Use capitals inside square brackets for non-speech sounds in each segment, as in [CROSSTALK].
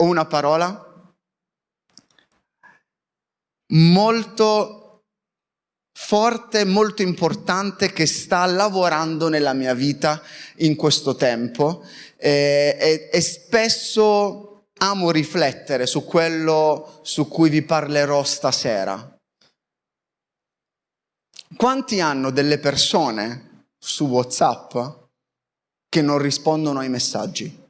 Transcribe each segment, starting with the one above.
ho una parola molto forte, molto importante che sta lavorando nella mia vita in questo tempo e, e, e spesso amo riflettere su quello su cui vi parlerò stasera. Quanti hanno delle persone su WhatsApp che non rispondono ai messaggi?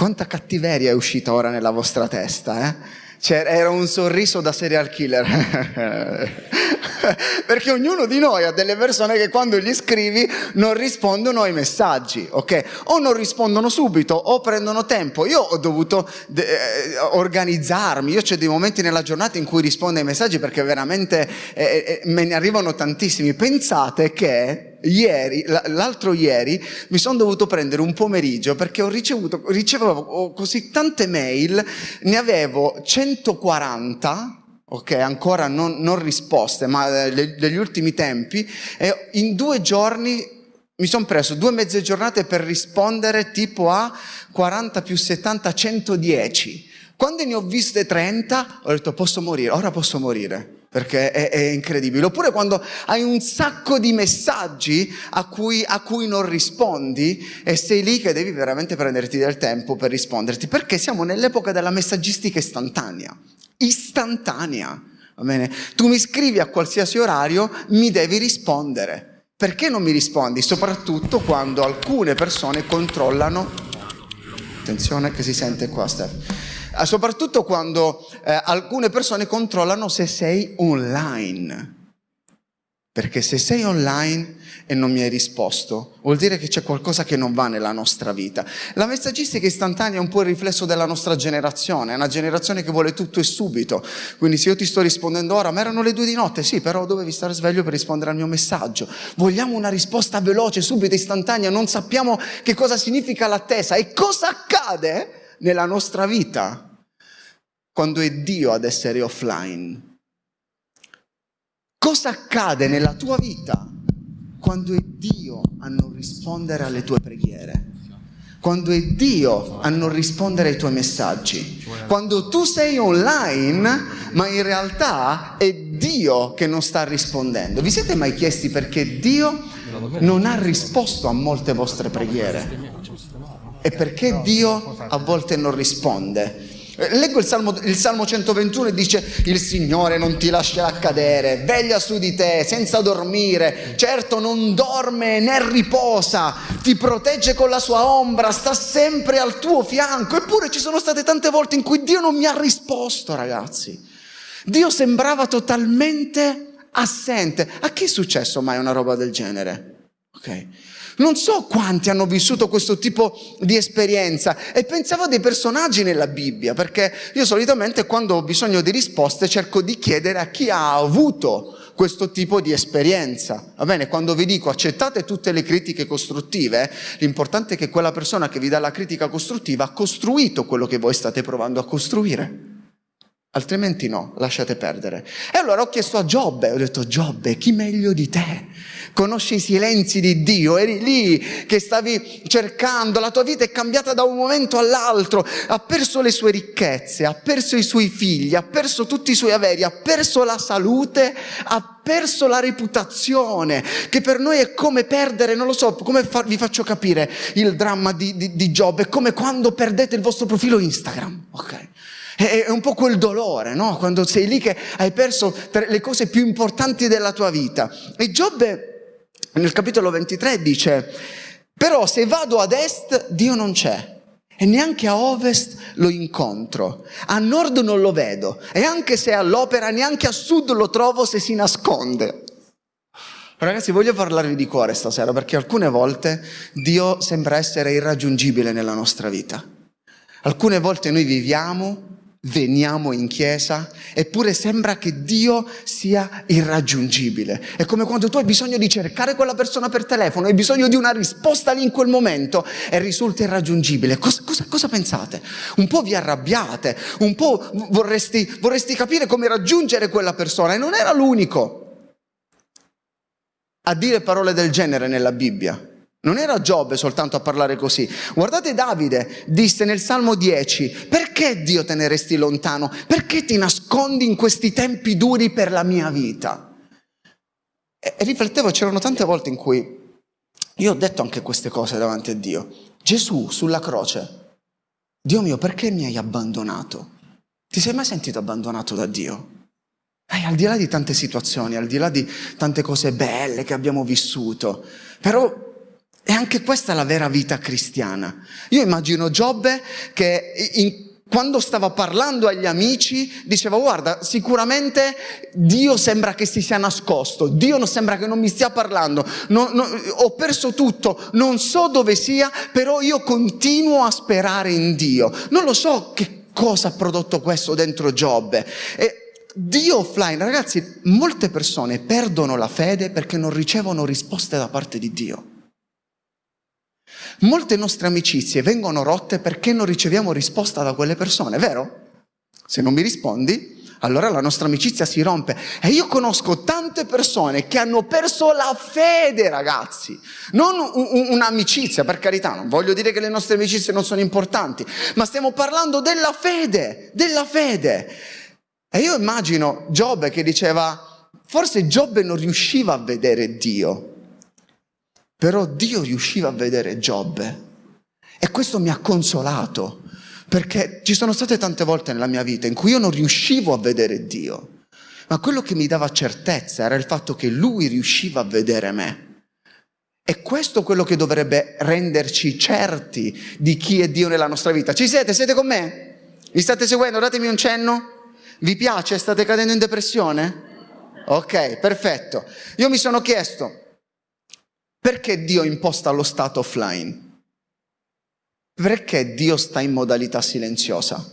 Quanta cattiveria è uscita ora nella vostra testa, eh? Cioè, era un sorriso da serial killer. [LAUGHS] Perché ognuno di noi ha delle persone che quando gli scrivi non rispondono ai messaggi, ok? O non rispondono subito o prendono tempo. Io ho dovuto de- eh, organizzarmi, io c'è dei momenti nella giornata in cui rispondo ai messaggi perché veramente eh, eh, me ne arrivano tantissimi. Pensate che ieri, l'altro ieri, mi sono dovuto prendere un pomeriggio perché ho ricevuto, ricevevo così tante mail, ne avevo 140 ok, ancora non, non risposte, ma eh, degli ultimi tempi, e in due giorni mi sono preso due mezze giornate per rispondere tipo a 40 più 70, 110. Quando ne ho viste 30, ho detto posso morire, ora posso morire perché è, è, incredibile. Oppure quando hai un sacco di messaggi a cui, a cui, non rispondi e sei lì che devi veramente prenderti del tempo per risponderti, perché siamo nell'epoca della messaggistica istantanea istantanea. Va bene? Tu mi scrivi a qualsiasi orario, mi devi rispondere. Perché non mi rispondi? Soprattutto quando alcune persone controllano. Attenzione che si sente qua, Steph. Eh, soprattutto quando eh, alcune persone controllano se sei online. Perché se sei online e non mi hai risposto, vuol dire che c'è qualcosa che non va nella nostra vita. La messaggistica istantanea è un po' il riflesso della nostra generazione, è una generazione che vuole tutto e subito. Quindi se io ti sto rispondendo ora, ma erano le due di notte, sì, però dovevi stare sveglio per rispondere al mio messaggio. Vogliamo una risposta veloce, subito, istantanea, non sappiamo che cosa significa l'attesa e cosa accade nella nostra vita quando è Dio ad essere offline. Cosa accade nella tua vita quando è Dio a non rispondere alle tue preghiere? Quando è Dio a non rispondere ai tuoi messaggi? Quando tu sei online, ma in realtà è Dio che non sta rispondendo. Vi siete mai chiesti perché Dio non ha risposto a molte vostre preghiere? E perché Dio a volte non risponde? Leggo il Salmo, il Salmo 121 e dice il Signore non ti lascerà cadere, veglia su di te senza dormire, certo non dorme né riposa, ti protegge con la sua ombra, sta sempre al tuo fianco. Eppure ci sono state tante volte in cui Dio non mi ha risposto, ragazzi. Dio sembrava totalmente assente. A chi è successo mai una roba del genere? Ok. Non so quanti hanno vissuto questo tipo di esperienza e pensavo a dei personaggi nella Bibbia, perché io solitamente quando ho bisogno di risposte cerco di chiedere a chi ha avuto questo tipo di esperienza. Va bene, quando vi dico accettate tutte le critiche costruttive, l'importante è che quella persona che vi dà la critica costruttiva ha costruito quello che voi state provando a costruire. Altrimenti no, lasciate perdere. E allora ho chiesto a Giobbe, ho detto Giobbe, chi meglio di te? Conosci i silenzi di Dio, eri lì che stavi cercando, la tua vita è cambiata da un momento all'altro, ha perso le sue ricchezze, ha perso i suoi figli, ha perso tutti i suoi averi, ha perso la salute, ha perso la reputazione, che per noi è come perdere, non lo so, come fa, vi faccio capire il dramma di, di, di Giobbe, è come quando perdete il vostro profilo Instagram, ok? È un po' quel dolore, no? Quando sei lì che hai perso le cose più importanti della tua vita. E Giobbe nel capitolo 23 dice, però se vado ad est Dio non c'è. E neanche a ovest lo incontro, a nord non lo vedo, e anche se è all'opera, neanche a sud lo trovo se si nasconde. Ragazzi, voglio parlarvi di cuore stasera perché alcune volte Dio sembra essere irraggiungibile nella nostra vita. Alcune volte noi viviamo veniamo in chiesa, eppure sembra che Dio sia irraggiungibile. È come quando tu hai bisogno di cercare quella persona per telefono, hai bisogno di una risposta lì in quel momento e risulta irraggiungibile. Cosa, cosa, cosa pensate? Un po' vi arrabbiate, un po' vorresti, vorresti capire come raggiungere quella persona e non era l'unico a dire parole del genere nella Bibbia. Non era Giobbe soltanto a parlare così. Guardate Davide disse nel Salmo 10, perché Dio te ne resti lontano? Perché ti nascondi in questi tempi duri per la mia vita? E, e riflettevo, c'erano tante volte in cui io ho detto anche queste cose davanti a Dio. Gesù sulla croce, Dio mio, perché mi hai abbandonato? Ti sei mai sentito abbandonato da Dio? Eh, al di là di tante situazioni, al di là di tante cose belle che abbiamo vissuto, però e anche questa è la vera vita cristiana. Io immagino Giobbe che in, quando stava parlando agli amici diceva guarda sicuramente Dio sembra che si sia nascosto, Dio non sembra che non mi stia parlando, non, non, ho perso tutto, non so dove sia, però io continuo a sperare in Dio. Non lo so che cosa ha prodotto questo dentro Giobbe. E Dio offline, ragazzi, molte persone perdono la fede perché non ricevono risposte da parte di Dio. Molte nostre amicizie vengono rotte perché non riceviamo risposta da quelle persone, vero? Se non mi rispondi, allora la nostra amicizia si rompe. E io conosco tante persone che hanno perso la fede, ragazzi. Non un'amicizia, per carità, non voglio dire che le nostre amicizie non sono importanti, ma stiamo parlando della fede, della fede. E io immagino Giobbe che diceva, forse Giobbe non riusciva a vedere Dio, però Dio riusciva a vedere Giobbe e questo mi ha consolato, perché ci sono state tante volte nella mia vita in cui io non riuscivo a vedere Dio, ma quello che mi dava certezza era il fatto che Lui riusciva a vedere me. E questo è quello che dovrebbe renderci certi di chi è Dio nella nostra vita. Ci siete? Siete con me? Mi state seguendo? Datemi un cenno. Vi piace? State cadendo in depressione? Ok, perfetto. Io mi sono chiesto, perché Dio imposta lo stato offline? Perché Dio sta in modalità silenziosa?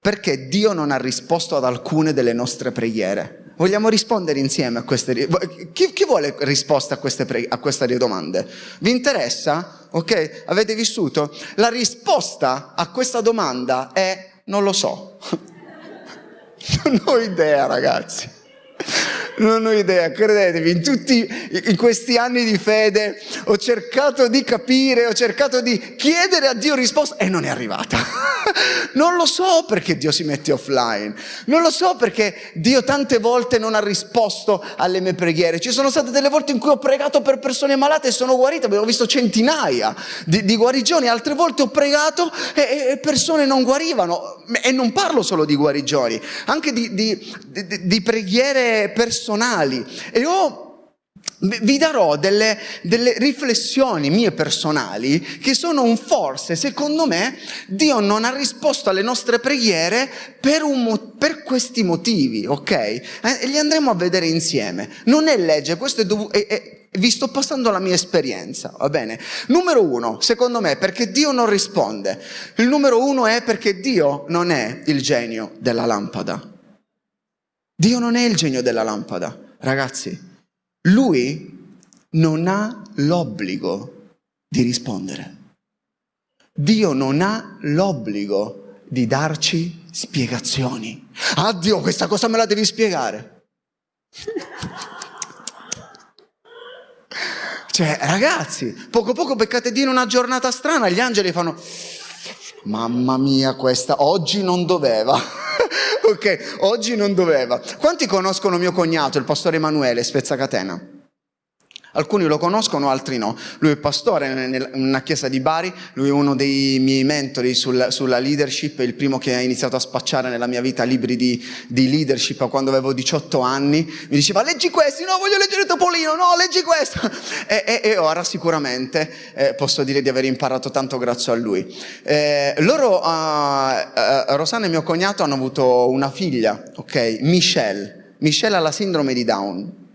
Perché Dio non ha risposto ad alcune delle nostre preghiere? Vogliamo rispondere insieme a queste chi, chi vuole risposta a queste, pre... a queste domande? Vi interessa? Ok? Avete vissuto? La risposta a questa domanda è non lo so. [LAUGHS] non ho idea, ragazzi non ho idea, credetemi, in tutti in questi anni di fede ho cercato di capire, ho cercato di chiedere a Dio risposta e non è arrivata. [LAUGHS] non lo so perché Dio si mette offline, non lo so perché Dio tante volte non ha risposto alle mie preghiere. Ci sono state delle volte in cui ho pregato per persone malate e sono guarite, abbiamo visto centinaia di, di guarigioni, altre volte ho pregato e, e, persone non guarivano. E non parlo solo di guarigioni, anche di, di, di preghiere personali e ho vi darò delle, delle, riflessioni mie personali che sono un forse, secondo me, Dio non ha risposto alle nostre preghiere per, un, per questi motivi, ok? Eh, e li andremo a vedere insieme. Non è legge, questo è dovuto... vi sto passando la mia esperienza, va bene? Numero uno, secondo me, perché Dio non risponde. Il numero uno è perché Dio non è il genio della lampada. Dio non è il genio della lampada, ragazzi. Lui non ha l'obbligo di rispondere. Dio non ha l'obbligo di darci spiegazioni. Ah Dio, questa cosa me la devi spiegare. cioè, ragazzi, poco poco peccate Dio in una giornata strana, gli angeli fanno, mamma mia, questa oggi non doveva. [LAUGHS] ok, oggi non doveva. Quanti conoscono mio cognato, il pastore Emanuele, Spezzacatena? Alcuni lo conoscono, altri no. Lui è pastore in una chiesa di Bari, lui è uno dei miei mentori sul, sulla leadership, il primo che ha iniziato a spacciare nella mia vita libri di, di leadership quando avevo 18 anni. Mi diceva leggi questi, no voglio leggere Topolino, no leggi questo. [LAUGHS] E, e, e ora sicuramente eh, posso dire di aver imparato tanto grazie a lui. Eh, loro, uh, uh, Rosanna e mio cognato hanno avuto una figlia, ok, Michelle. Michelle ha la sindrome di Down.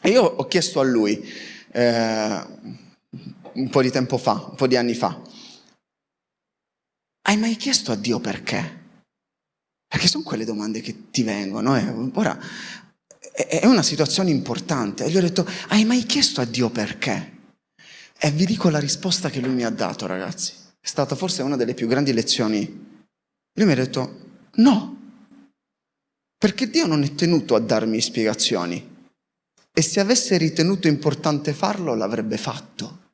E io ho chiesto a lui, eh, un po' di tempo fa, un po' di anni fa, hai mai chiesto a Dio perché? Perché sono quelle domande che ti vengono. Eh? Ora, è una situazione importante. E gli ho detto, hai mai chiesto a Dio perché? E vi dico la risposta che lui mi ha dato, ragazzi. È stata forse una delle più grandi lezioni. Lui mi ha detto, no, perché Dio non è tenuto a darmi spiegazioni e se avesse ritenuto importante farlo, l'avrebbe fatto.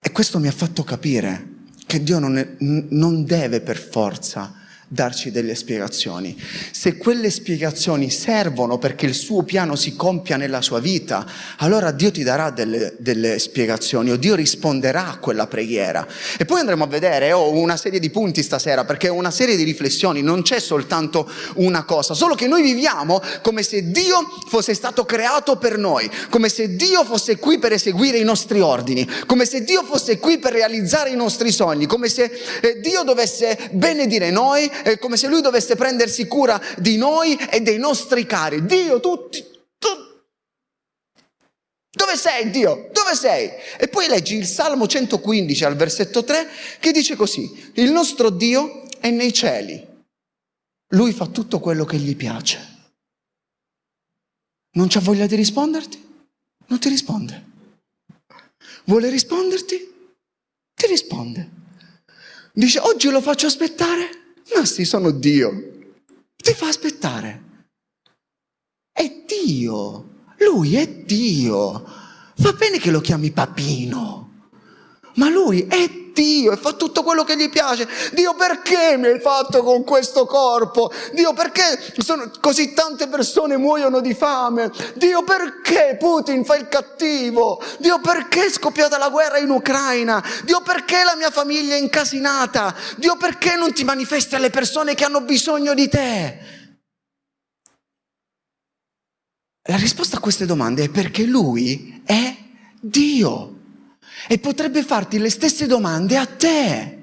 E questo mi ha fatto capire che Dio non, è, non deve per forza darci delle spiegazioni. Se quelle spiegazioni servono perché il suo piano si compia nella sua vita, allora Dio ti darà delle, delle spiegazioni o Dio risponderà a quella preghiera. E poi andremo a vedere, ho una serie di punti stasera perché è una serie di riflessioni, non c'è soltanto una cosa, solo che noi viviamo come se Dio fosse stato creato per noi, come se Dio fosse qui per eseguire i nostri ordini, come se Dio fosse qui per realizzare i nostri sogni, come se eh, Dio dovesse benedire noi è come se lui dovesse prendersi cura di noi e dei nostri cari. Dio, tutti, tu, dove sei Dio? Dove sei? E poi leggi il Salmo 115 al versetto 3 che dice così, il nostro Dio è nei cieli, lui fa tutto quello che gli piace. Non c'ha voglia di risponderti? Non ti risponde. Vuole risponderti? Ti risponde. Dice, oggi lo faccio aspettare? Ma sì, sono Dio. Ti fa aspettare. È Dio. Lui è Dio. Va bene che lo chiami papino. Ma lui è Dio e fa tutto quello che gli piace. Dio perché mi hai fatto con questo corpo? Dio perché sono, così tante persone muoiono di fame? Dio perché Putin fa il cattivo? Dio perché è scoppiata la guerra in Ucraina? Dio perché la mia famiglia è incasinata? Dio perché non ti manifesti alle persone che hanno bisogno di te? La risposta a queste domande è perché lui è Dio e potrebbe farti le stesse domande a te.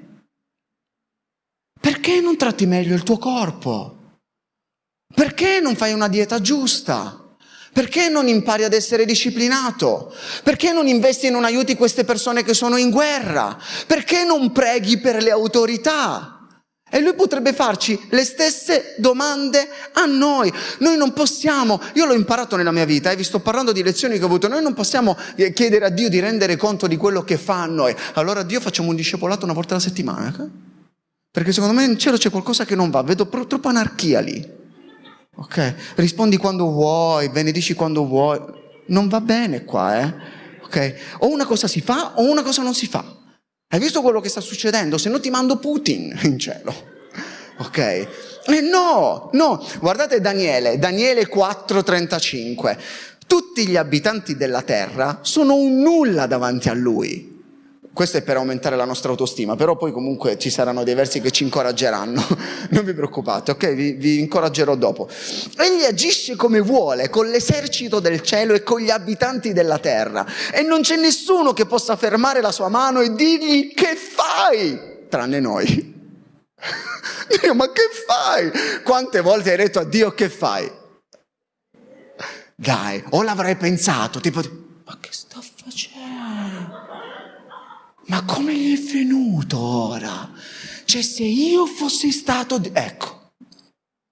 Perché non tratti meglio il tuo corpo? Perché non fai una dieta giusta? Perché non impari ad essere disciplinato? Perché non investi e non aiuti queste persone che sono in guerra? Perché non preghi per le autorità? E lui potrebbe farci le stesse domande a noi. Noi non possiamo, io l'ho imparato nella mia vita, e vi sto parlando di lezioni che ho avuto, noi non possiamo eh, chiedere a Dio di rendere conto di quello che fa a noi. Allora Dio facciamo un discepolato una volta alla settimana. Eh? Perché secondo me in cielo c'è qualcosa che non va, vedo troppa anarchia lì. Ok? Rispondi quando vuoi, benedici quando vuoi. Non va bene qua, eh? Ok? O una cosa si fa o una cosa non si fa. Hai visto quello che sta succedendo? Se no ti mando Putin in cielo. Ok? Eh no, no. Guardate Daniele, Daniele 4:35. Tutti gli abitanti della terra sono un nulla davanti a lui. Questo è per aumentare la nostra autostima, però poi comunque ci saranno dei versi che ci incoraggeranno, [LAUGHS] non vi preoccupate, ok? Vi, vi, incoraggerò dopo. Egli agisce come vuole, con l'esercito del cielo e con gli abitanti della terra, e non c'è nessuno che possa fermare la sua mano e dirgli che fai, tranne noi. [LAUGHS] Dio, ma che fai? Quante volte hai detto a Dio che fai? Dai, o l'avrei pensato, tipo, ma che sta facendo? Ma come gli è venuto ora? Cioè se io fossi stato... Ecco,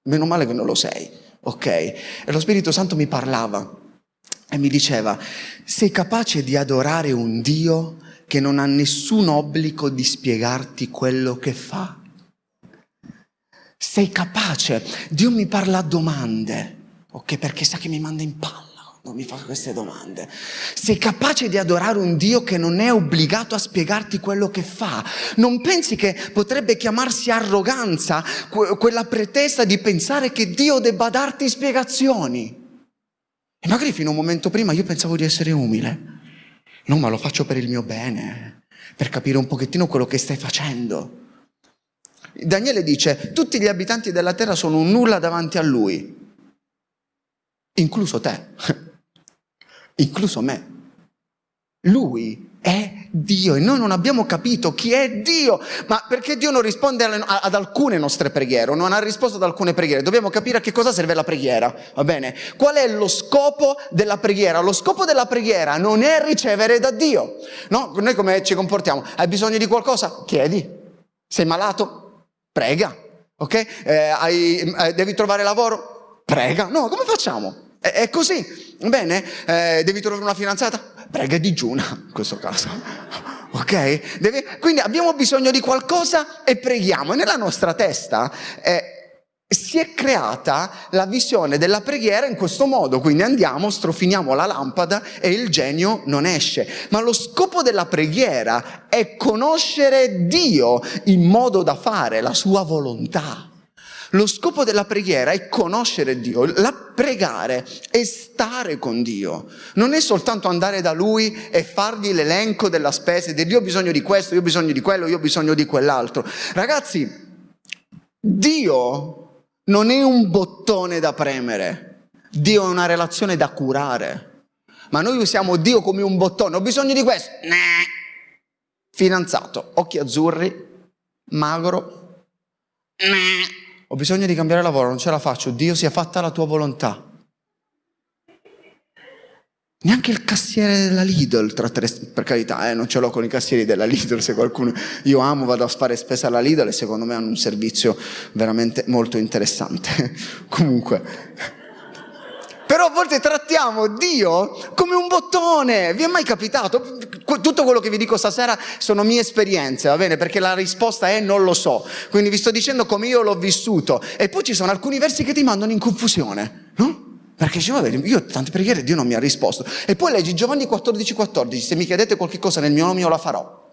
meno male che non lo sei, ok? E lo Spirito Santo mi parlava e mi diceva, sei capace di adorare un Dio che non ha nessun obbligo di spiegarti quello che fa? Sei capace? Dio mi parla a domande, ok? Perché sa che mi manda in palla non mi fa queste domande. Sei capace di adorare un Dio che non è obbligato a spiegarti quello che fa. Non pensi che potrebbe chiamarsi arroganza quella pretesa di pensare che Dio debba darti spiegazioni. E magari fino a un momento prima io pensavo di essere umile. No, ma lo faccio per il mio bene, per capire un pochettino quello che stai facendo. Daniele dice, tutti gli abitanti della terra sono un nulla davanti a lui, incluso te [LAUGHS] incluso me. Lui è Dio e noi non abbiamo capito chi è Dio, ma perché Dio non risponde ad alcune nostre preghiere, non ha risposto ad alcune preghiere, dobbiamo capire a che cosa serve la preghiera, va bene? Qual è lo scopo della preghiera? Lo scopo della preghiera non è ricevere da Dio, no? Noi come ci comportiamo? Hai bisogno di qualcosa? Chiedi. Sei malato? Prega, ok? Eh, hai, eh, devi trovare lavoro? Prega. No, come facciamo? È, è così. Bene, eh, devi trovare una fidanzata? Prega e digiuna, in questo caso. Ok? Deve, quindi abbiamo bisogno di qualcosa e preghiamo. E nella nostra testa eh, si è creata la visione della preghiera in questo modo, quindi andiamo, strofiniamo la lampada e il genio non esce. Ma lo scopo della preghiera è conoscere Dio in modo da fare la sua volontà. Lo scopo della preghiera è conoscere Dio, la pregare è stare con Dio, non è soltanto andare da Lui e fargli l'elenco della spesa e dire io ho bisogno di questo, io ho bisogno di quello, io ho bisogno di quell'altro. Ragazzi, Dio non è un bottone da premere, Dio è una relazione da curare. Ma noi usiamo Dio come un bottone, ho bisogno di questo. Nah. Fidanzato, occhi azzurri, magro. Ho bisogno di cambiare lavoro, non ce la faccio, Dio sia fatta la tua volontà. Neanche il cassiere della Lidl, tre, per carità, eh, non ce l'ho con i cassieri della Lidl, se qualcuno, io amo, vado a fare spesa alla Lidl e secondo me hanno un servizio veramente molto interessante. [LAUGHS] Comunque, però a volte trattiamo Dio come un bottone. Vi è mai capitato? Tutto quello che vi dico stasera sono mie esperienze, va bene? Perché la risposta è non lo so. Quindi vi sto dicendo come io l'ho vissuto. E poi ci sono alcuni versi che ti mandano in confusione, no? Perché dice, vabbè, io tante preghiere Dio non mi ha risposto. E poi leggi Giovanni 14, 14, se mi chiedete qualche cosa nel mio nome io la farò.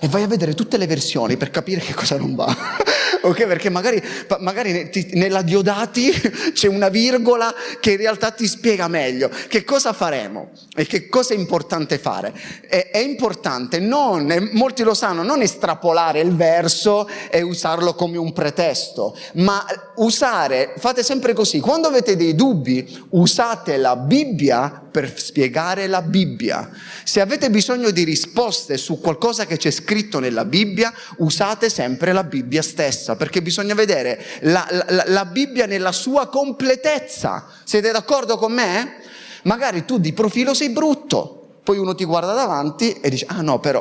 E vai a vedere tutte le versioni per capire che cosa non va [LAUGHS] ok? Perché magari, magari nella Diodati [LAUGHS] c'è una virgola che in realtà ti spiega meglio che cosa faremo e che cosa è importante fare. È, è importante non, molti lo sanno, non estrapolare il verso e usarlo come un pretesto, ma usare, fate sempre così, quando avete dei dubbi, usate la Bibbia per spiegare la Bibbia. Se avete bisogno di risposte su qualcosa che c'è scritto nella Bibbia, usate sempre la Bibbia stessa, perché bisogna vedere la, la, la Bibbia nella sua completezza. Siete d'accordo con me? Magari tu di profilo sei brutto, poi uno ti guarda davanti e dice, ah no, però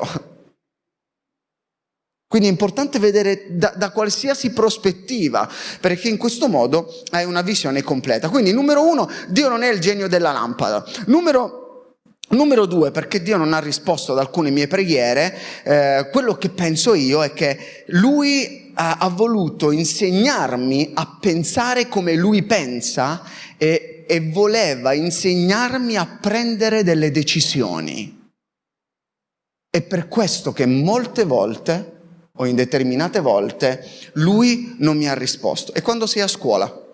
quindi è importante vedere da, da, qualsiasi prospettiva, perché in questo modo hai una visione completa. Quindi, numero uno, Dio non è il genio della lampada. Numero, numero due, perché Dio non ha risposto ad alcune mie preghiere, eh, quello che penso io è che Lui ha, ha, voluto insegnarmi a pensare come Lui pensa e, e voleva insegnarmi a prendere delle decisioni. È per questo che molte volte o in determinate volte, lui non mi ha risposto. E quando sei a scuola?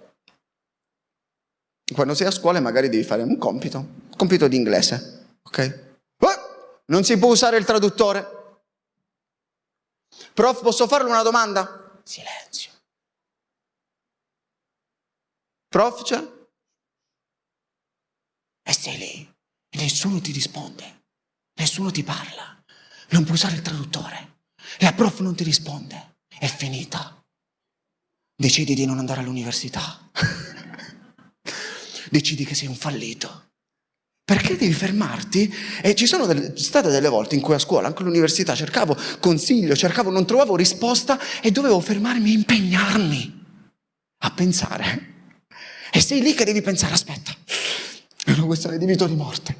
Quando sei a scuola magari devi fare un compito, un compito di inglese, ok? Eh, non si può usare il traduttore. Prof, posso farle una domanda? Silenzio. Prof, c'è? E sei lì e nessuno ti risponde, nessuno ti parla. Non puoi usare il traduttore. La prof non ti risponde, è finita. Decidi di non andare all'università. [LAUGHS] Decidi che sei un fallito. Perché devi fermarti? E ci sono delle, state delle volte in cui a scuola, anche all'università, cercavo consiglio, cercavo, non trovavo risposta e dovevo fermarmi e impegnarmi a pensare. E sei lì che devi pensare, aspetta, è una questione di vita o di morte.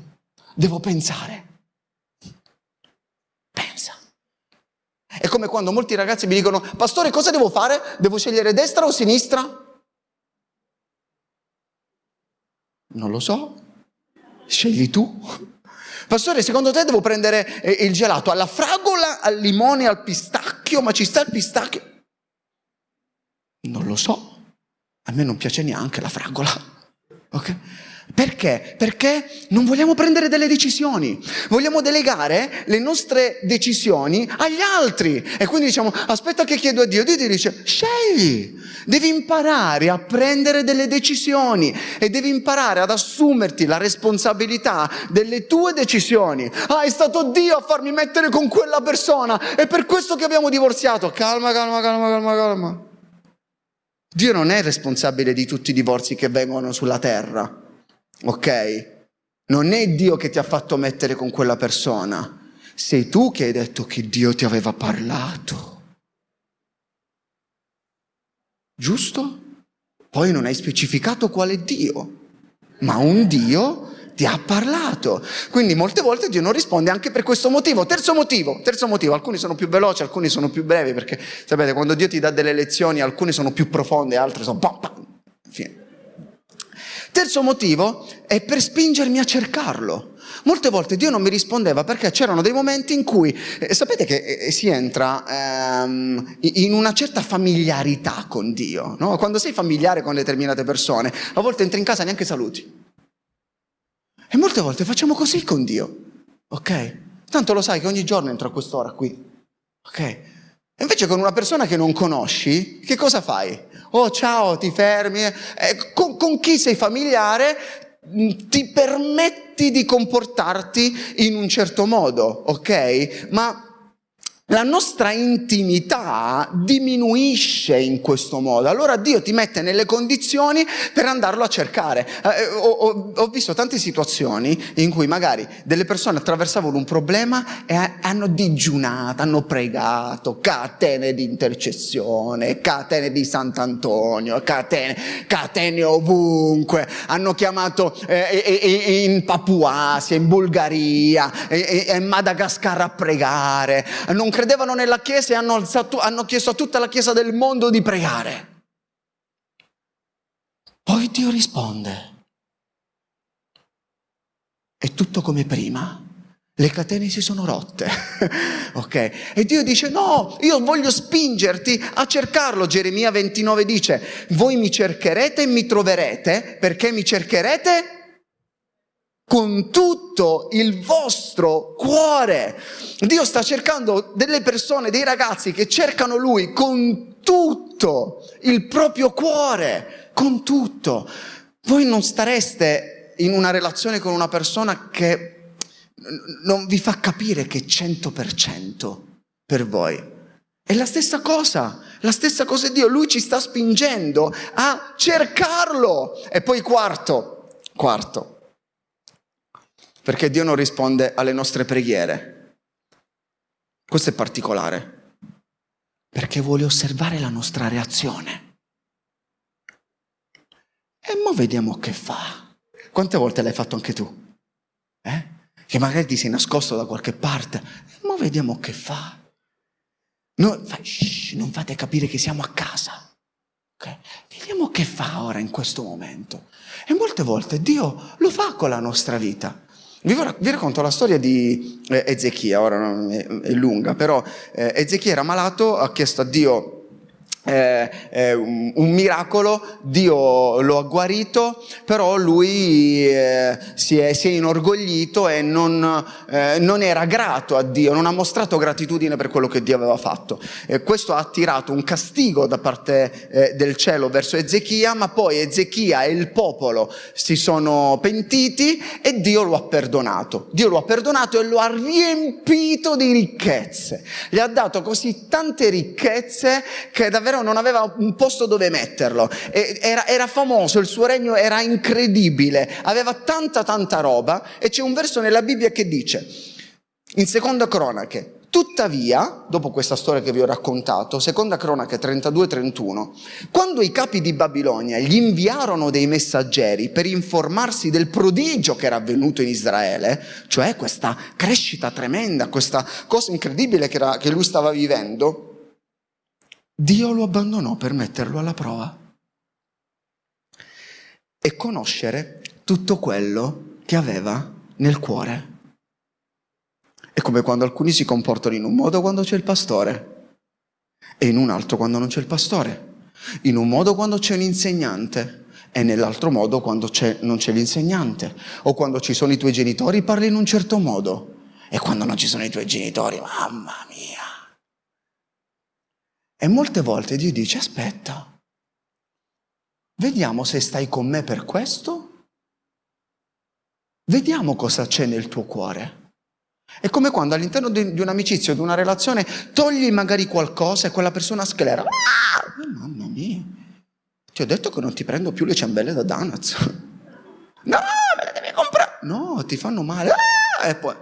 Devo pensare. È come quando molti ragazzi mi dicono, pastore, cosa devo fare? Devo scegliere destra o sinistra? Non lo so. Scegli tu. Pastore, secondo te devo prendere eh, il gelato alla fragola, al limone, al pistacchio? Ma ci sta il pistacchio? Non lo so. A me non piace neanche la fragola. Ok? Perché? Perché non vogliamo prendere delle decisioni, vogliamo delegare le nostre decisioni agli altri. E quindi diciamo, aspetta che chiedo a Dio, Dio ti dice, scegli, devi imparare a prendere delle decisioni e devi imparare ad assumerti la responsabilità delle tue decisioni. Ah, è stato Dio a farmi mettere con quella persona, è per questo che abbiamo divorziato. Calma, calma, calma, calma, calma. Dio non è responsabile di tutti i divorzi che vengono sulla terra ok? Non è Dio che ti ha fatto mettere con quella persona, sei tu che hai detto che Dio ti aveva parlato. Giusto? Poi non hai specificato quale Dio, ma un Dio ti ha parlato. Quindi molte volte Dio non risponde anche per questo motivo. Terzo motivo, terzo motivo, alcuni sono più veloci, alcuni sono più brevi, perché sapete, quando Dio ti dà delle lezioni, alcune sono più profonde, altre sono... Pam, pam, fine. Terzo motivo è per spingermi a cercarlo. Molte volte Dio non mi rispondeva perché c'erano dei momenti in cui, eh, sapete che eh, si entra ehm, in una certa familiarità con Dio, no? Quando sei familiare con determinate persone, a volte entri in casa e neanche saluti. E molte volte facciamo così con Dio, ok? Tanto lo sai che ogni giorno entro a quest'ora qui, ok? Invece con una persona che non conosci, che cosa fai? Oh ciao, ti fermi. Eh, con, con chi sei familiare ti permetti di comportarti in un certo modo, ok? Ma la nostra intimità diminuisce in questo modo. Allora Dio ti mette nelle condizioni per andarlo a cercare. Eh, ho, ho, ho, visto tante situazioni in cui magari delle persone attraversavano un problema e hanno digiunato, hanno pregato, catene di intercessione, catene di Sant'Antonio, catene, catene ovunque. Hanno chiamato eh, in Papuasia, in Bulgaria, in Madagascar a pregare. Non credevano nella Chiesa e hanno, alzato, hanno chiesto a tutta la Chiesa del mondo di pregare. Poi Dio risponde. È tutto come prima. Le catene si sono rotte, [LAUGHS] ok? E Dio dice: No, io voglio spingerti a cercarlo. Geremia 29 dice: Voi mi cercherete e mi troverete perché mi cercherete con tutto il vostro cuore. Dio sta cercando delle persone, dei ragazzi che cercano Lui con tutto il proprio cuore, con tutto. Voi non stareste in una relazione con una persona che non vi fa capire che è 100% per voi. È la stessa cosa, la stessa cosa Dio, Lui ci sta spingendo a cercarlo. E poi quarto, quarto, perché Dio non risponde alle nostre preghiere. Questo è particolare, perché vuole osservare la nostra reazione. E mo vediamo che fa. Quante volte l'hai fatto anche tu? Eh? Che magari ti sei nascosto da qualche parte. E mo vediamo che fa. No, fai, shh, non fate capire che siamo a casa. Okay? Vediamo che fa ora in questo momento. E molte volte Dio lo fa con la nostra vita. Vi, vi, racconto la storia di eh, Ezechia, ora è, lunga, però eh, Ezechia era malato, ha chiesto a Dio eh, eh, un, miracolo, Dio lo ha guarito, però lui eh, si, è, si, è, inorgoglito e non, eh, non, era grato a Dio, non ha mostrato gratitudine per quello che Dio aveva fatto. questo ha attirato un castigo da parte eh, del cielo verso Ezechia, ma poi Ezechia e il popolo si sono pentiti e Dio lo ha perdonato. Dio lo ha perdonato e lo ha riempito di ricchezze. Gli ha dato così tante ricchezze che davvero davvero non aveva un posto dove metterlo. Era, era, famoso, il suo regno era incredibile, aveva tanta tanta roba e c'è un verso nella Bibbia che dice, in seconda cronache, Tuttavia, dopo questa storia che vi ho raccontato, seconda cronaca 32-31, quando i capi di Babilonia gli inviarono dei messaggeri per informarsi del prodigio che era avvenuto in Israele, cioè questa crescita tremenda, questa cosa incredibile che, era, che lui stava vivendo, Dio lo abbandonò per metterlo alla prova e conoscere tutto quello che aveva nel cuore. È come quando alcuni si comportano in un modo quando c'è il pastore e in un altro quando non c'è il pastore, in un modo quando c'è un insegnante e nell'altro modo quando c'è, non c'è l'insegnante, o quando ci sono i tuoi genitori parli in un certo modo e quando non ci sono i tuoi genitori, mamma mia. E molte volte Dio dice, aspetta, vediamo se stai con me per questo, vediamo cosa c'è nel tuo cuore. È come quando all'interno di, un'amicizia o di una relazione togli magari qualcosa e quella persona sclera. Ah, mamma mia, ti ho detto che non ti prendo più le ciambelle da donuts. [LAUGHS] No, me le devi comprare. No, ti fanno male. Ah, e poi...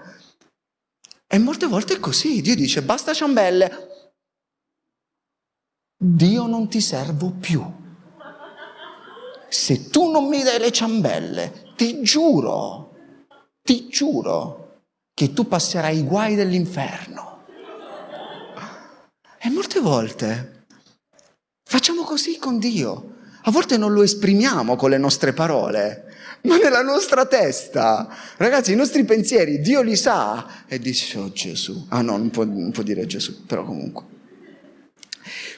E molte volte è così. Dio dice, basta ciambelle. Dio non ti servo più. Se tu non mi dai le ciambelle, ti giuro, ti giuro che tu passerai i guai dell'inferno. E molte volte facciamo così con Dio. A volte non lo esprimiamo con le nostre parole, ma nella nostra testa. Ragazzi, i nostri pensieri, Dio li sa e dice, oh Gesù. Ah no, non può, non può dire Gesù, però comunque.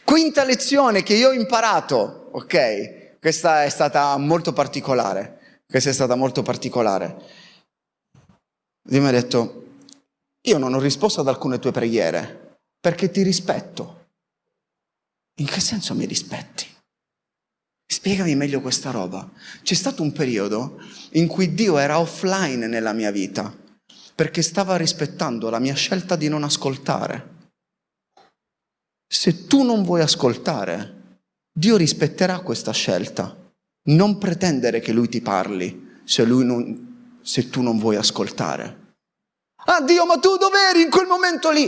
Quinta lezione che io ho imparato, ok? Questa è stata molto particolare. Questa è stata molto particolare. Dio mi ha detto, io non ho risposto ad alcune tue preghiere perché ti rispetto. In che senso mi rispetti? Spiegami meglio questa roba. C'è stato un periodo in cui Dio era offline nella mia vita perché stava rispettando la mia scelta di non ascoltare. Se tu non vuoi ascoltare, Dio rispetterà questa scelta. Non pretendere che Lui ti parli se, non, se tu non vuoi ascoltare. Ah Dio, ma tu dov'eri in quel momento lì?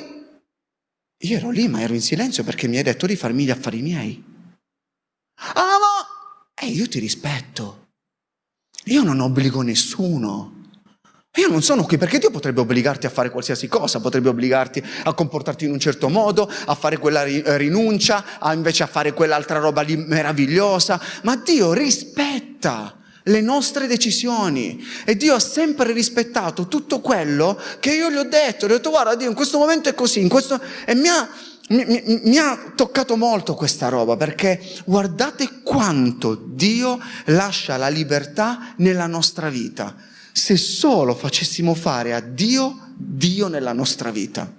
Io ero lì, ma ero in silenzio perché mi hai detto di farmi gli affari miei. Ah, ma e io ti rispetto. Io non obbligo nessuno. Io non sono qui perché Dio potrebbe obbligarti a fare qualsiasi cosa, potrebbe obbligarti a comportarti in un certo modo, a fare quella rinuncia, a invece a fare quell'altra roba lì meravigliosa, ma Dio rispetta le nostre decisioni e Dio ha sempre rispettato tutto quello che io gli ho detto, gli ho detto guarda Dio in questo momento è così, questo... e mi ha mi, mi, ha toccato molto questa roba perché guardate quanto Dio lascia la libertà nella nostra vita. Se solo facessimo fare a Dio Dio nella nostra vita.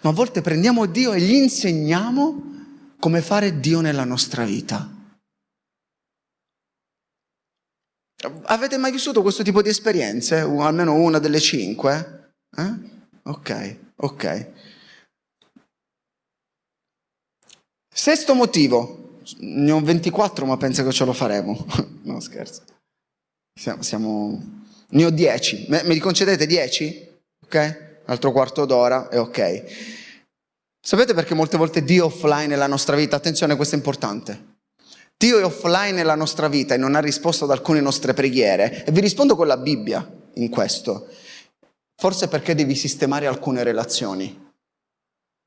Ma a volte prendiamo Dio e gli insegniamo come fare Dio nella nostra vita. Avete mai vissuto questo tipo di esperienze? Almeno una delle cinque? Eh? Ok, ok. Sesto motivo, ne ho 24 ma penso che ce lo faremo. [LAUGHS] no scherzo. Siamo, siamo... Ne ho 10. Me, mi concedete 10? Ok? Altro quarto d'ora e ok. Sapete perché molte volte Dio è offline nella nostra vita? Attenzione, questo è importante. Dio è offline nella nostra vita e non ha risposto ad alcune nostre preghiere. E vi rispondo con la Bibbia in questo. Forse perché devi sistemare alcune relazioni.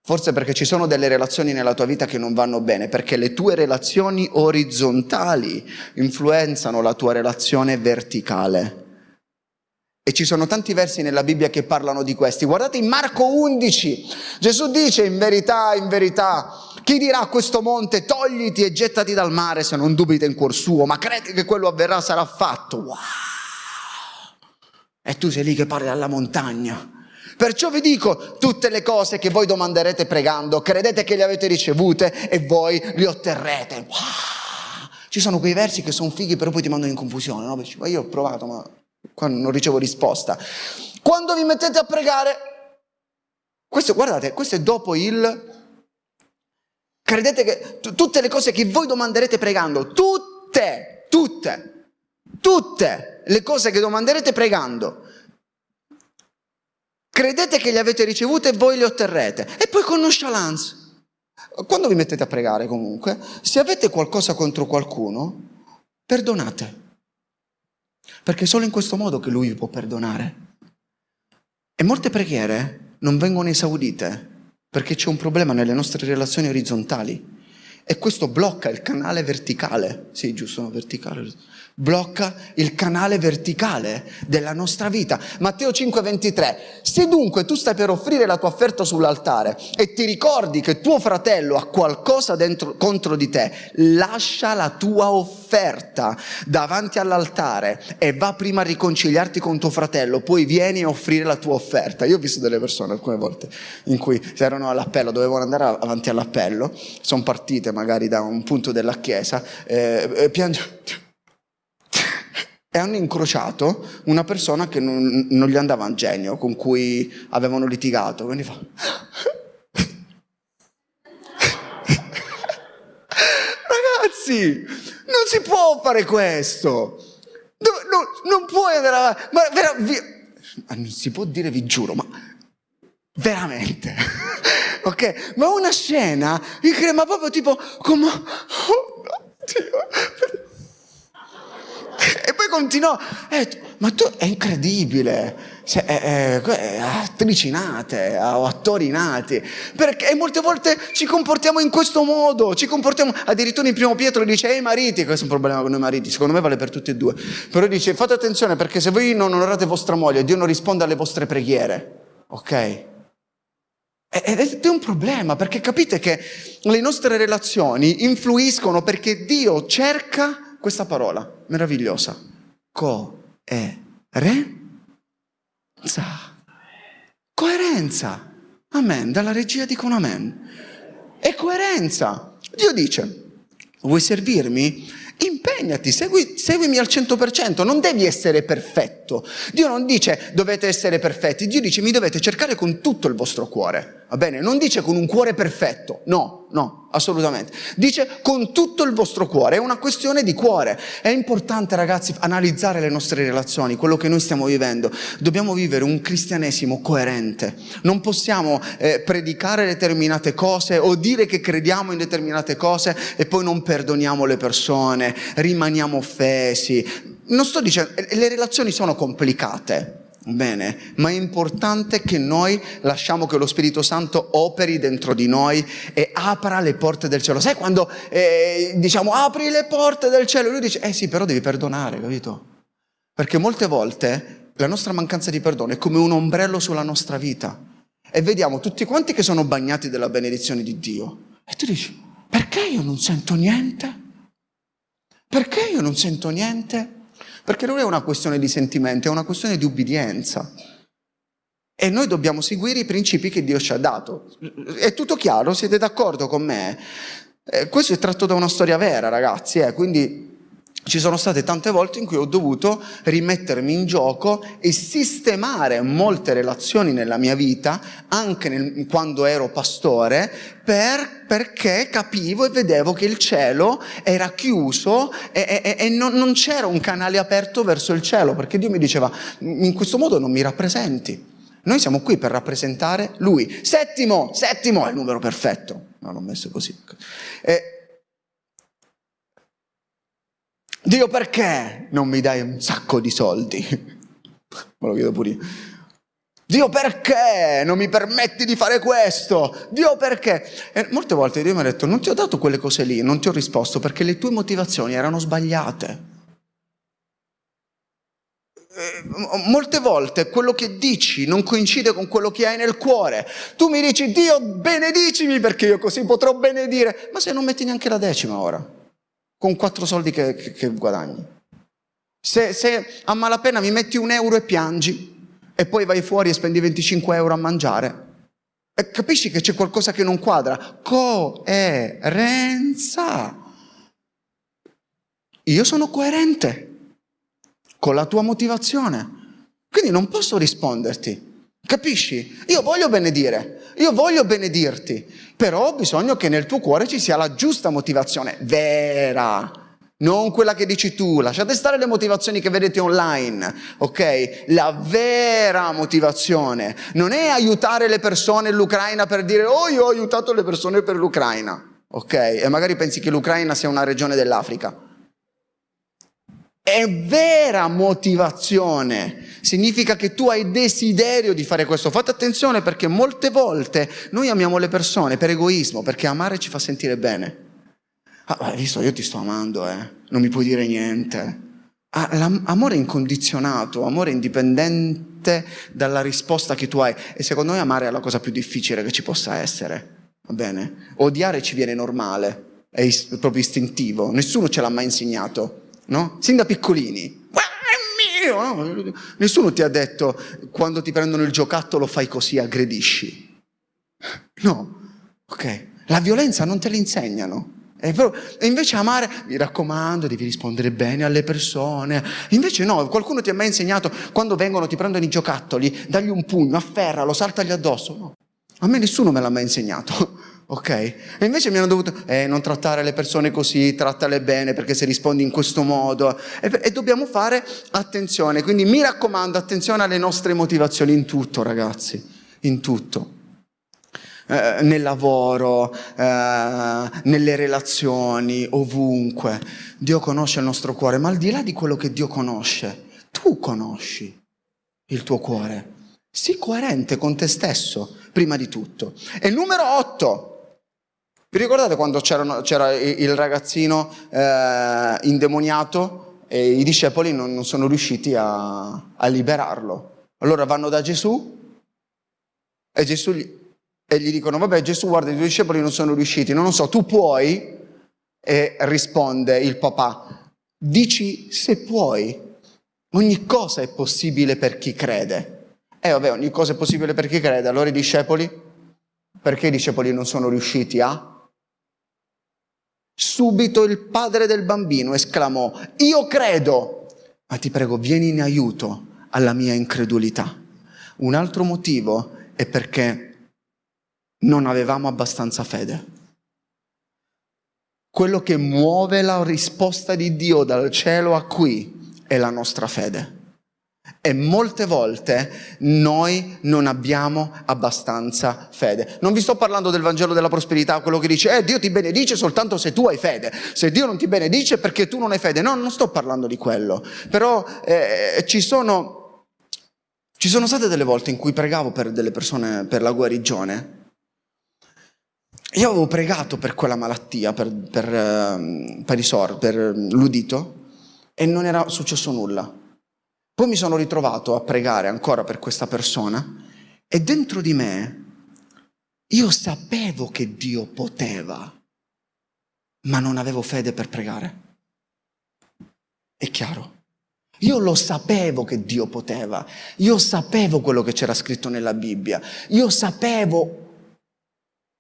Forse perché ci sono delle relazioni nella tua vita che non vanno bene, perché le tue relazioni orizzontali influenzano la tua relazione verticale. E ci sono tanti versi nella Bibbia che parlano di questi. Guardate in Marco 11, Gesù dice in verità, in verità, chi dirà a questo monte togliti e gettati dal mare se non dubita in cuor suo, ma crede che quello avverrà sarà fatto. Wow! E tu sei lì che parli alla montagna. Perciò vi dico tutte le cose che voi domanderete pregando, credete che le avete ricevute e voi le otterrete. Wow! Ci sono quei versi che sono fighi, però poi ti mandano in confusione. No? Perché, io ho provato, ma qua non ricevo risposta. Quando vi mettete a pregare, questo, guardate, questo è dopo il... Credete che t- tutte le cose che voi domanderete pregando, tutte, tutte, tutte le cose che domanderete pregando, Credete che le avete ricevute e voi le otterrete. E poi con nonchalance. Quando vi mettete a pregare comunque, se avete qualcosa contro qualcuno, perdonate. Perché è solo in questo modo che lui vi può perdonare. E molte preghiere non vengono esaudite perché c'è un problema nelle nostre relazioni orizzontali. E questo blocca il canale verticale. Sì, giusto, verticale blocca il canale verticale della nostra vita. Matteo 5:23. Se dunque tu stai per offrire la tua offerta sull'altare e ti ricordi che tuo fratello ha qualcosa dentro, contro di te, lascia la tua offerta davanti all'altare e va prima a riconciliarti con tuo fratello, poi vieni a offrire la tua offerta. Io ho visto delle persone alcune volte in cui erano all'appello, dovevano andare avanti all'appello, sono partite magari da un punto della chiesa, eh, piangono e hanno incrociato una persona che non, non gli andava a genio, con cui avevano litigato. Quindi fa... [LAUGHS] Ragazzi, non si può fare questo. No, no, non puoi andare avanti. Ma vera, vi... non si può dire, vi giuro, ma veramente. [LAUGHS] ok? Ma una scena, ma proprio tipo come... Oh, Dio. E poi continuò, eh, ma tu è incredibile, cioè, è, è, attrici nate o attori nati, perché molte volte ci comportiamo in questo modo, ci comportiamo, addirittura in primo Pietro dice, ehi mariti, questo è un problema con noi mariti, secondo me vale per tutti e due, però dice, fate attenzione perché se voi non onorate vostra moglie, Dio non risponde alle vostre preghiere, ok? Ed è un problema perché capite che le nostre relazioni influiscono perché Dio cerca questa parola meravigliosa, co Coerenza. Coerenza. Amen. Dalla regia dicono amen. È coerenza. Dio dice, vuoi servirmi? Impegnati, segui, seguimi al 100%, non devi essere perfetto. Dio non dice dovete essere perfetti, Dio dice mi dovete cercare con tutto il vostro cuore. Va bene? Non dice con un cuore perfetto, no, no, assolutamente. Dice con tutto il vostro cuore, è una questione di cuore. È importante ragazzi analizzare le nostre relazioni, quello che noi stiamo vivendo. Dobbiamo vivere un cristianesimo coerente. Non possiamo eh, predicare determinate cose o dire che crediamo in determinate cose e poi non perdoniamo le persone, rimaniamo offesi. Non sto dicendo, le relazioni sono complicate. Bene, ma è importante che noi lasciamo che lo Spirito Santo operi dentro di noi e apra le porte del cielo. Sai quando eh, diciamo apri le porte del cielo? Lui dice, eh sì, però devi perdonare, capito? Perché molte volte la nostra mancanza di perdono è come un ombrello sulla nostra vita. E vediamo tutti quanti che sono bagnati della benedizione di Dio. E tu dici, perché io non sento niente? Perché io non sento niente? Perché non è una questione di sentimenti, è una questione di ubbidienza. E noi dobbiamo seguire i principi che Dio ci ha dato. È tutto chiaro? Siete d'accordo con me? Eh, questo è tratto da una storia vera, ragazzi, eh? quindi ci sono state tante volte in cui ho dovuto rimettermi in gioco e sistemare molte relazioni nella mia vita, anche nel, quando ero pastore, per, perché capivo e vedevo che il cielo era chiuso e, e, e non, non c'era un canale aperto verso il cielo, perché Dio mi diceva, in questo modo non mi rappresenti. Noi siamo qui per rappresentare Lui. Settimo, settimo è il numero perfetto. No, l'ho messo così. Eh, Dio perché non mi dai un sacco di soldi? [LAUGHS] Me lo chiedo pure io. Dio perché non mi permetti di fare questo? Dio perché? E molte volte Dio mi ha detto non ti ho dato quelle cose lì, non ti ho risposto perché le tue motivazioni erano sbagliate. Eh, molte volte quello che dici non coincide con quello che hai nel cuore. Tu mi dici Dio benedicimi perché io così potrò benedire, ma se non metti neanche la decima ora con quattro soldi che, che, che guadagni. Se, se a malapena mi metti un euro e piangi e poi vai fuori e spendi 25 euro a mangiare, capisci che c'è qualcosa che non quadra. Coerenza. Io sono coerente con la tua motivazione, quindi non posso risponderti. Capisci? Io voglio benedire, io voglio benedirti, però ho bisogno che nel tuo cuore ci sia la giusta motivazione, vera, non quella che dici tu. Lasciate stare le motivazioni che vedete online, ok? La vera motivazione non è aiutare le persone in l'Ucraina per dire oh io ho aiutato le persone per l'Ucraina, ok? E magari pensi che l'Ucraina sia una regione dell'Africa. È vera motivazione, significa che tu hai desiderio di fare questo. Fate attenzione perché molte volte noi amiamo le persone per egoismo, perché amare ci fa sentire bene. Ah, hai visto, io ti sto amando, eh? non mi puoi dire niente. Ah, amore incondizionato, amore indipendente dalla risposta che tu hai. E secondo me amare è la cosa più difficile che ci possa essere. Va bene? Odiare ci viene normale, è proprio istintivo, nessuno ce l'ha mai insegnato no? Sin da piccolini. È no? Nessuno ti ha detto quando ti prendono il giocattolo fai così, aggredisci. No, ok. La violenza non te la insegnano. E invece amare, mi raccomando, devi rispondere bene alle persone. Invece no, qualcuno ti ha mai insegnato, quando vengono, ti prendono i giocattoli, dagli un pugno, afferralo, saltagli addosso. No, a me nessuno me l'ha mai insegnato ok? E invece mi hanno dovuto, eh, non trattare le persone così, trattale bene perché se rispondi in questo modo. E, e dobbiamo fare attenzione, quindi mi raccomando, attenzione alle nostre motivazioni in tutto, ragazzi, in tutto. Eh, nel lavoro, eh, nelle relazioni, ovunque. Dio conosce il nostro cuore, ma al di là di quello che Dio conosce, tu tu conosci il tuo cuore. Sii coerente con te stesso, prima di tutto. E numero 8. Vi ricordate quando c'era il ragazzino eh, indemoniato e i discepoli non, non sono riusciti a, a, liberarlo? Allora vanno da Gesù e, Gesù gli, e gli dicono, vabbè Gesù guarda i tuoi discepoli non sono riusciti, non lo so, tu puoi? E risponde il papà, dici se puoi, ogni cosa è possibile per chi crede. E eh, vabbè, ogni cosa è possibile per chi crede. Allora i discepoli? Perché i discepoli non sono riusciti a? Subito il padre del bambino esclamò, io credo, ma ti prego, vieni in aiuto alla mia incredulità. Un altro motivo è perché non avevamo abbastanza fede. Quello che muove la risposta di Dio dal cielo a qui è la nostra fede. E molte volte noi non abbiamo abbastanza fede. Non vi sto parlando del Vangelo della prosperità, quello che dice, eh, Dio ti benedice soltanto se tu hai fede. Se Dio non ti benedice perché tu non hai fede. No, non sto parlando di quello. Però eh, ci sono, ci sono state delle volte in cui pregavo per delle persone per la guarigione. Io avevo pregato per quella malattia, per, per, ehm, per, per l'udito, e non era successo nulla. Poi mi sono ritrovato a pregare ancora per questa persona e dentro di me io sapevo che Dio poteva, ma non avevo fede per pregare. È chiaro? Io lo sapevo che Dio poteva, io sapevo quello che c'era scritto nella Bibbia, io sapevo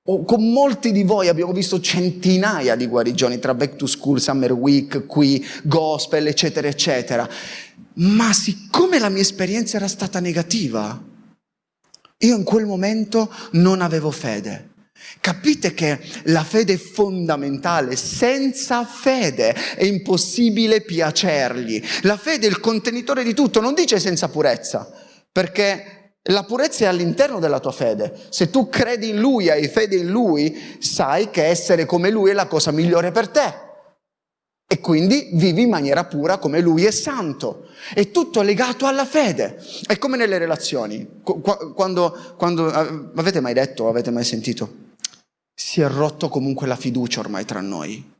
Oh, con molti di voi abbiamo visto centinaia di guarigioni tra back to school, summer week, qui, gospel, eccetera, eccetera. Ma siccome la mia esperienza era stata negativa, io in quel momento non avevo fede. Capite che la fede è fondamentale, senza fede è impossibile piacergli. La fede è il contenitore di tutto, non dice senza purezza, perché la purezza è all'interno della tua fede. Se tu credi in Lui, hai fede in Lui, sai che essere come Lui è la cosa migliore per te. E quindi vivi in maniera pura come Lui è santo. È tutto legato alla fede. È come nelle relazioni. Quando, quando avete mai detto, avete mai sentito? Si è rotto comunque la fiducia ormai tra noi.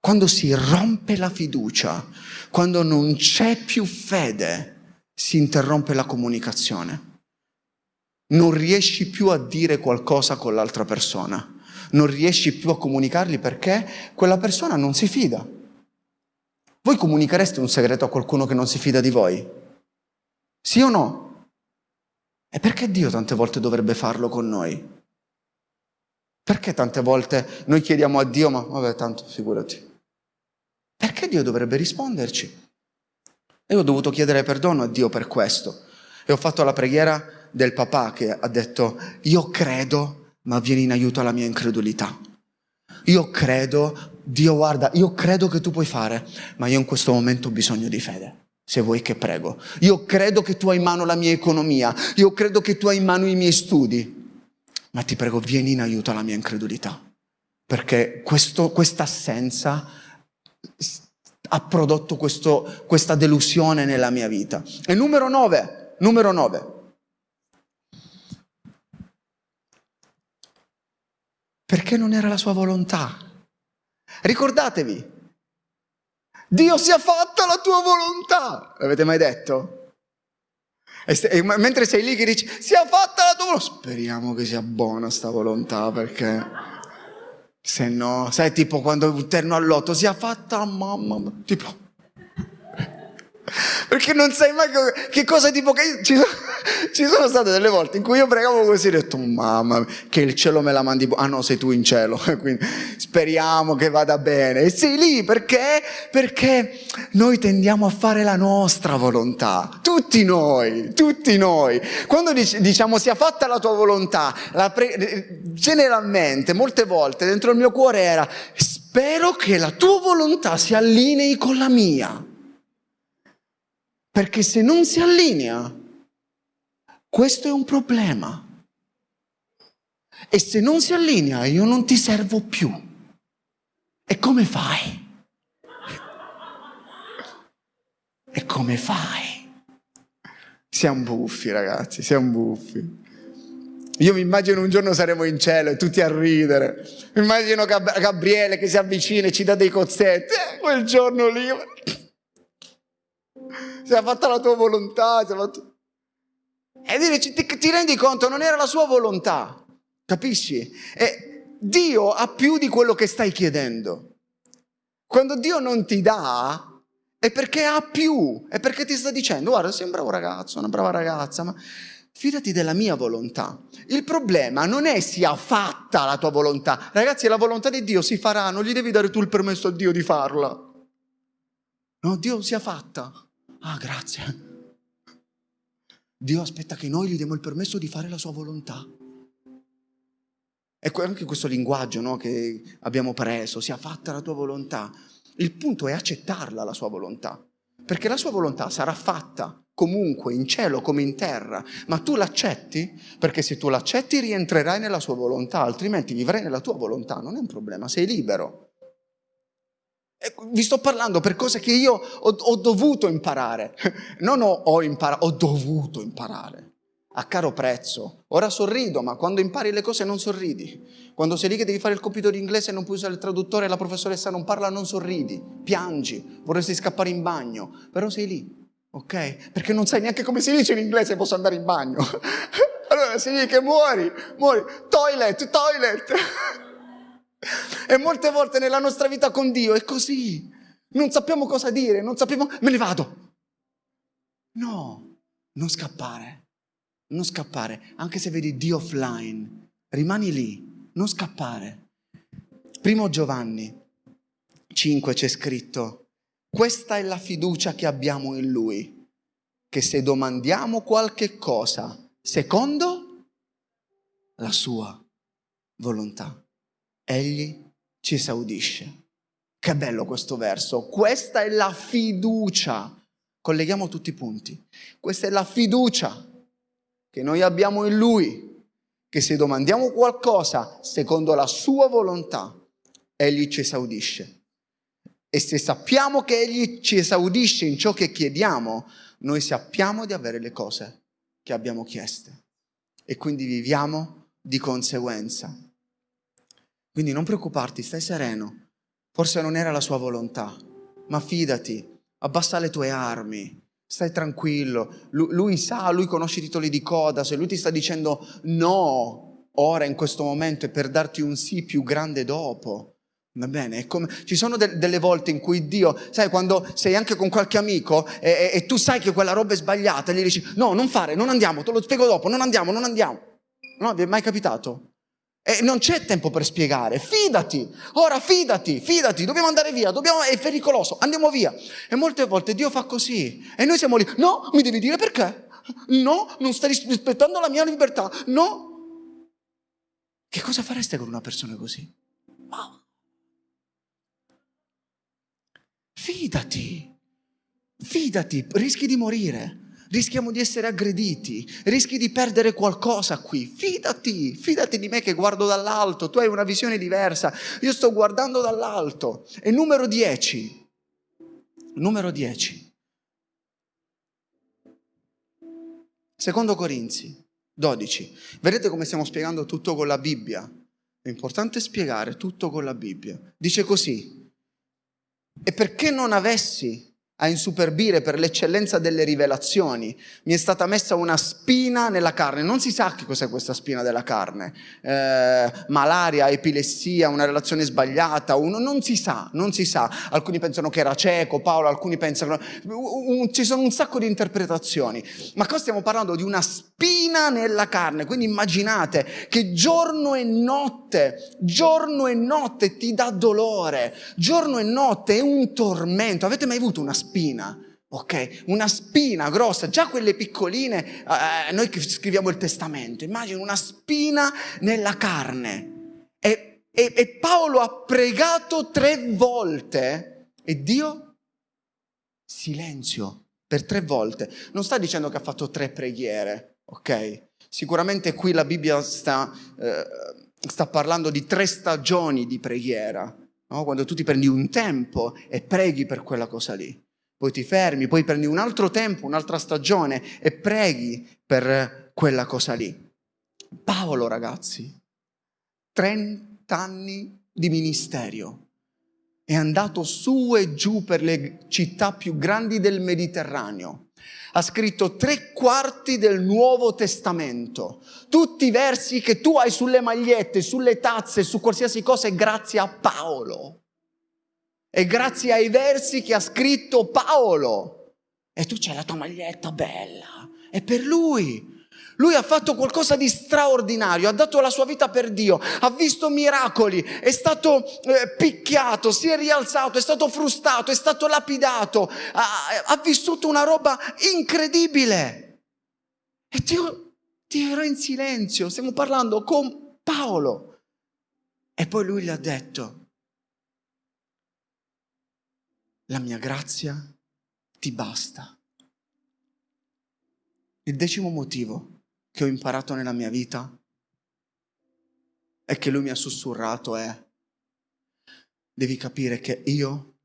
Quando si rompe la fiducia, quando non c'è più fede, si interrompe la comunicazione. Non riesci più a dire qualcosa con l'altra persona, non riesci più a comunicargli perché quella persona non si fida. Voi comunichereste un segreto a qualcuno che non si fida di voi? Sì o no? E perché Dio tante volte dovrebbe farlo con noi? Perché tante volte noi chiediamo a Dio, ma vabbè, tanto figurati. Perché Dio dovrebbe risponderci? E ho dovuto chiedere perdono a Dio per questo. E ho fatto la preghiera del papà che ha detto, io credo, ma vieni in aiuto alla mia incredulità. Io credo, Dio guarda, io credo che tu puoi fare, ma io in questo momento ho bisogno di fede. Se vuoi che prego. Io credo che tu hai in mano la mia economia, io credo che tu hai in mano i miei studi, ma ti prego, vieni in aiuto alla mia incredulità. Perché questa assenza ha prodotto questo, questa delusione nella mia vita. E numero 9, numero 9. Perché non era la sua volontà. Ricordatevi, Dio sia fatta la tua volontà. L'avete mai detto? E, e mentre sei lì che dici, sia fatta la tua volontà, speriamo che sia buona sta volontà perché... Se no, sai tipo quando terno all'otto sia fatta mamma, tipo perché non sai mai che, cosa tipo che ci sono, ci sono, state delle volte in cui io pregavo così e ho detto mamma che il cielo me la mandi ah no sei tu in cielo [LAUGHS] quindi speriamo che vada bene. E sei lì perché? Perché noi tendiamo a fare la nostra volontà. Tutti noi tutti noi. Quando diciamo sia fatta la tua volontà la pre- generalmente molte volte dentro il mio cuore era spero che la tua volontà si allinei con la mia perché se non si allinea, questo è un problema. E se non si allinea, io non ti servo più. E come fai? E come fai? Siamo buffi ragazzi, siamo buffi. Io mi immagino un giorno saremo in cielo e tutti a ridere. Mi immagino Gab- Gabriele che si avvicina e ci dà dei cozzetti. Eh, quel giorno lì. Si è fatta la tua volontà. Fatto... E dire, ti, ti rendi conto, non era la sua volontà. Capisci? E Dio ha più di quello che stai chiedendo. Quando Dio non ti dà, è perché ha più, è perché ti sta dicendo, guarda, sei un bravo ragazzo, una brava ragazza, ma fidati della mia volontà. Il problema non è sia fatta la tua volontà. Ragazzi, la volontà di Dio si farà, non gli devi dare tu il permesso a Dio di farla. No, Dio sia fatta. Ah, grazie. Dio aspetta che noi gli diamo il permesso di fare la sua volontà. Ecco anche questo linguaggio no, che abbiamo preso, sia fatta la tua volontà. Il punto è accettarla la sua volontà, perché la sua volontà sarà fatta comunque in cielo come in terra, ma tu l'accetti? Perché se tu l'accetti rientrerai nella sua volontà, altrimenti vivrai nella tua volontà, non è un problema, sei libero. E vi sto parlando per cose che io ho, ho dovuto imparare, [LAUGHS] non ho, ho imparato, ho dovuto imparare a caro prezzo. Ora sorrido, ma quando impari le cose non sorridi. Quando sei lì che devi fare il compito di inglese e non puoi usare il traduttore e la professoressa non parla, non sorridi, piangi, vorresti scappare in bagno, però sei lì, ok? Perché non sai neanche come si dice in inglese posso andare in bagno. [LAUGHS] allora sei lì che muori, muori, toilet, toilet. [LAUGHS] e molte volte nella nostra vita con Dio è così. Non sappiamo cosa dire, non sappiamo, me ne vado. No, non scappare non scappare, anche se vedi Dio offline, rimani lì, non scappare. Primo Giovanni 5 c'è scritto, questa è la fiducia che abbiamo in Lui, che se domandiamo qualche cosa secondo la sua volontà, Egli ci esaudisce. Che bello questo verso, questa è la fiducia. Colleghiamo tutti i punti. Questa è la fiducia che noi abbiamo in Lui, che se domandiamo qualcosa secondo la sua volontà, Egli ci esaudisce. E se sappiamo che Egli ci esaudisce in ciò che chiediamo, noi sappiamo di avere le cose che abbiamo chieste. E quindi viviamo di conseguenza. Quindi non preoccuparti, stai sereno. Forse non era la sua volontà, ma fidati, abbassa le tue armi, Stai tranquillo, lui, lui, sa, lui conosce i titoli di coda, se lui ti sta dicendo no, ora in questo momento è per darti un sì più grande dopo. Va bene, come, ci sono de, delle volte in cui Dio, sai, quando sei anche con qualche amico e, e, e tu sai che quella roba è sbagliata, gli dici no, non fare, non andiamo, te lo spiego dopo, non andiamo, non andiamo. No, vi è mai capitato? E non c'è tempo per spiegare, fidati, ora fidati, fidati, dobbiamo andare via, dobbiamo, è pericoloso, andiamo via. E molte volte Dio fa così. E noi siamo lì, no, mi devi dire perché, no, non stai rispettando la mia libertà, no. Che cosa fareste con una persona così? Wow. Fidati, fidati, rischi di morire rischiamo di essere aggrediti, rischi di perdere qualcosa qui. Fidati, fidati di me che guardo dall'alto, tu hai una visione diversa, io sto guardando dall'alto. E numero 10, numero 10. Secondo Corinzi 12. Vedete come stiamo spiegando tutto con la Bibbia? È importante spiegare tutto con la Bibbia. Dice così, e perché non avessi a insuperbire per l'eccellenza delle rivelazioni, mi è stata messa una spina nella carne. Non si sa che cos'è questa spina della carne. Eh, malaria, epilessia, una relazione sbagliata, uno, non si sa, non si sa. Alcuni pensano che era cieco, Paolo, alcuni pensano... Un, ci sono un sacco di interpretazioni. Ma qua stiamo parlando di una spina nella carne. Quindi immaginate che giorno e notte, giorno e notte ti dà dolore, giorno e notte è un tormento. Avete mai avuto una spina? Spina, ok? Una spina grossa, già quelle piccoline, eh, noi che scriviamo il testamento, immagino una spina nella carne. E, e, e Paolo ha pregato tre volte e Dio, silenzio, per tre volte. Non sta dicendo che ha fatto tre preghiere, ok? Sicuramente qui la Bibbia sta, eh, sta parlando di tre stagioni di preghiera, no? quando tu ti prendi un tempo e preghi per quella cosa lì. Poi ti fermi, poi prendi un altro tempo, un'altra stagione e preghi per quella cosa lì. Paolo, ragazzi, 30 anni di ministerio, è andato su e giù per le città più grandi del Mediterraneo ha scritto tre quarti del Nuovo Testamento. Tutti i versi che tu hai sulle magliette, sulle tazze, su qualsiasi cosa è grazie a Paolo. È grazie ai versi che ha scritto Paolo. E tu c'hai la tua maglietta bella. È per lui. Lui ha fatto qualcosa di straordinario, ha dato la sua vita per Dio, ha visto miracoli, è stato eh, picchiato, si è rialzato, è stato frustato, è stato lapidato, ha, ha vissuto una roba incredibile. E Dio, Dio era in silenzio, stiamo parlando con Paolo. E poi lui gli ha detto, la mia grazia ti basta. Il decimo motivo che ho imparato nella mia vita e che lui mi ha sussurrato è devi capire che io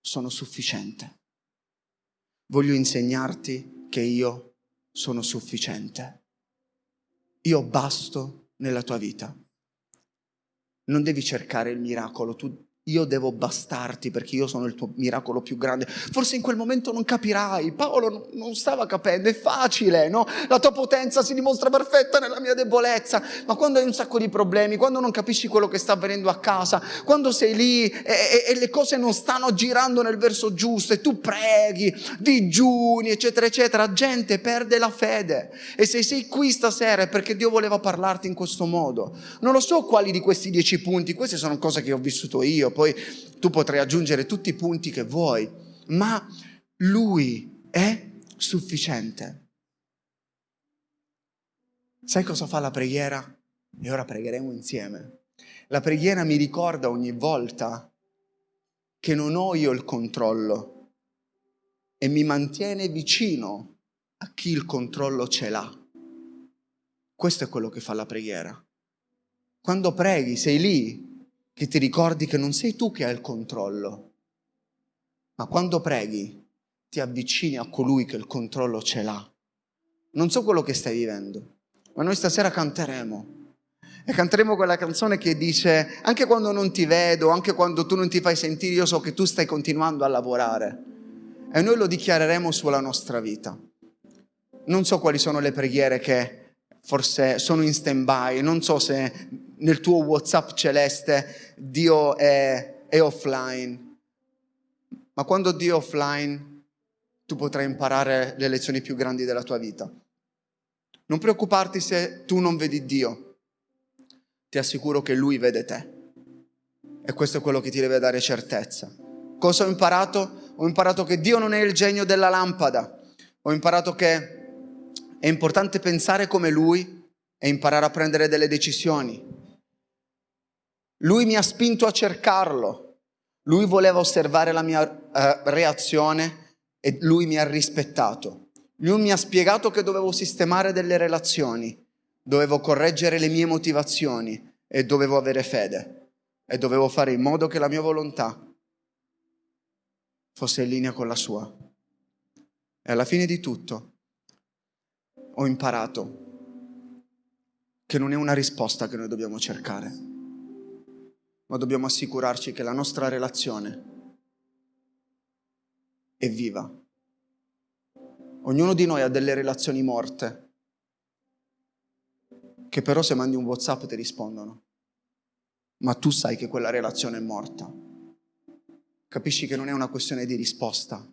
sono sufficiente. Voglio insegnarti che io sono sufficiente. Io basto nella tua vita. Non devi cercare il miracolo, tu io devo bastarti perché io sono il tuo miracolo più grande. Forse in quel momento non capirai, Paolo non stava capendo, è facile, no? La tua potenza si dimostra perfetta nella mia debolezza, ma quando hai un sacco di problemi, quando non capisci quello che sta avvenendo a casa, quando sei lì e, e, e le cose non stanno girando nel verso giusto e tu preghi, digiuni, eccetera, eccetera, gente perde la fede. E se sei qui stasera è perché Dio voleva parlarti in questo modo. Non lo so quali di questi dieci punti, queste sono cose che ho vissuto io poi tu potrai aggiungere tutti i punti che vuoi, ma lui è sufficiente. Sai cosa fa la preghiera? E ora pregheremo insieme. La preghiera mi ricorda ogni volta che non ho io il controllo e mi mantiene vicino a chi il controllo ce l'ha. Questo è quello che fa la preghiera. Quando preghi sei lì che ti ricordi che non sei tu che hai il controllo, ma quando preghi ti avvicini a colui che il controllo ce l'ha. Non so quello che stai vivendo, ma noi stasera canteremo. E canteremo quella canzone che dice, anche quando non ti vedo, anche quando tu non ti fai sentire, io so che tu stai continuando a lavorare. E noi lo dichiareremo sulla nostra vita. Non so quali sono le preghiere che forse sono in stand-by, non so se nel tuo WhatsApp celeste Dio è, è offline. Ma quando Dio è offline, tu potrai imparare le lezioni più grandi della tua vita. Non preoccuparti se tu non vedi Dio. Ti assicuro che Lui vede te. E questo è quello che ti deve dare certezza. Cosa ho imparato? Ho imparato che Dio non è il genio della lampada. Ho imparato che è importante pensare come Lui e imparare a prendere delle decisioni. Lui mi ha spinto a cercarlo. Lui voleva osservare la mia uh, reazione e lui mi ha rispettato. Lui mi ha spiegato che dovevo sistemare delle relazioni, dovevo correggere le mie motivazioni e dovevo avere fede e dovevo fare in modo che la mia volontà fosse in linea con la sua. E alla fine di tutto ho imparato che non è una risposta che noi dobbiamo cercare ma dobbiamo assicurarci che la nostra relazione è viva. Ognuno di noi ha delle relazioni morte, che però se mandi un WhatsApp ti rispondono, ma tu sai che quella relazione è morta. Capisci che non è una questione di risposta,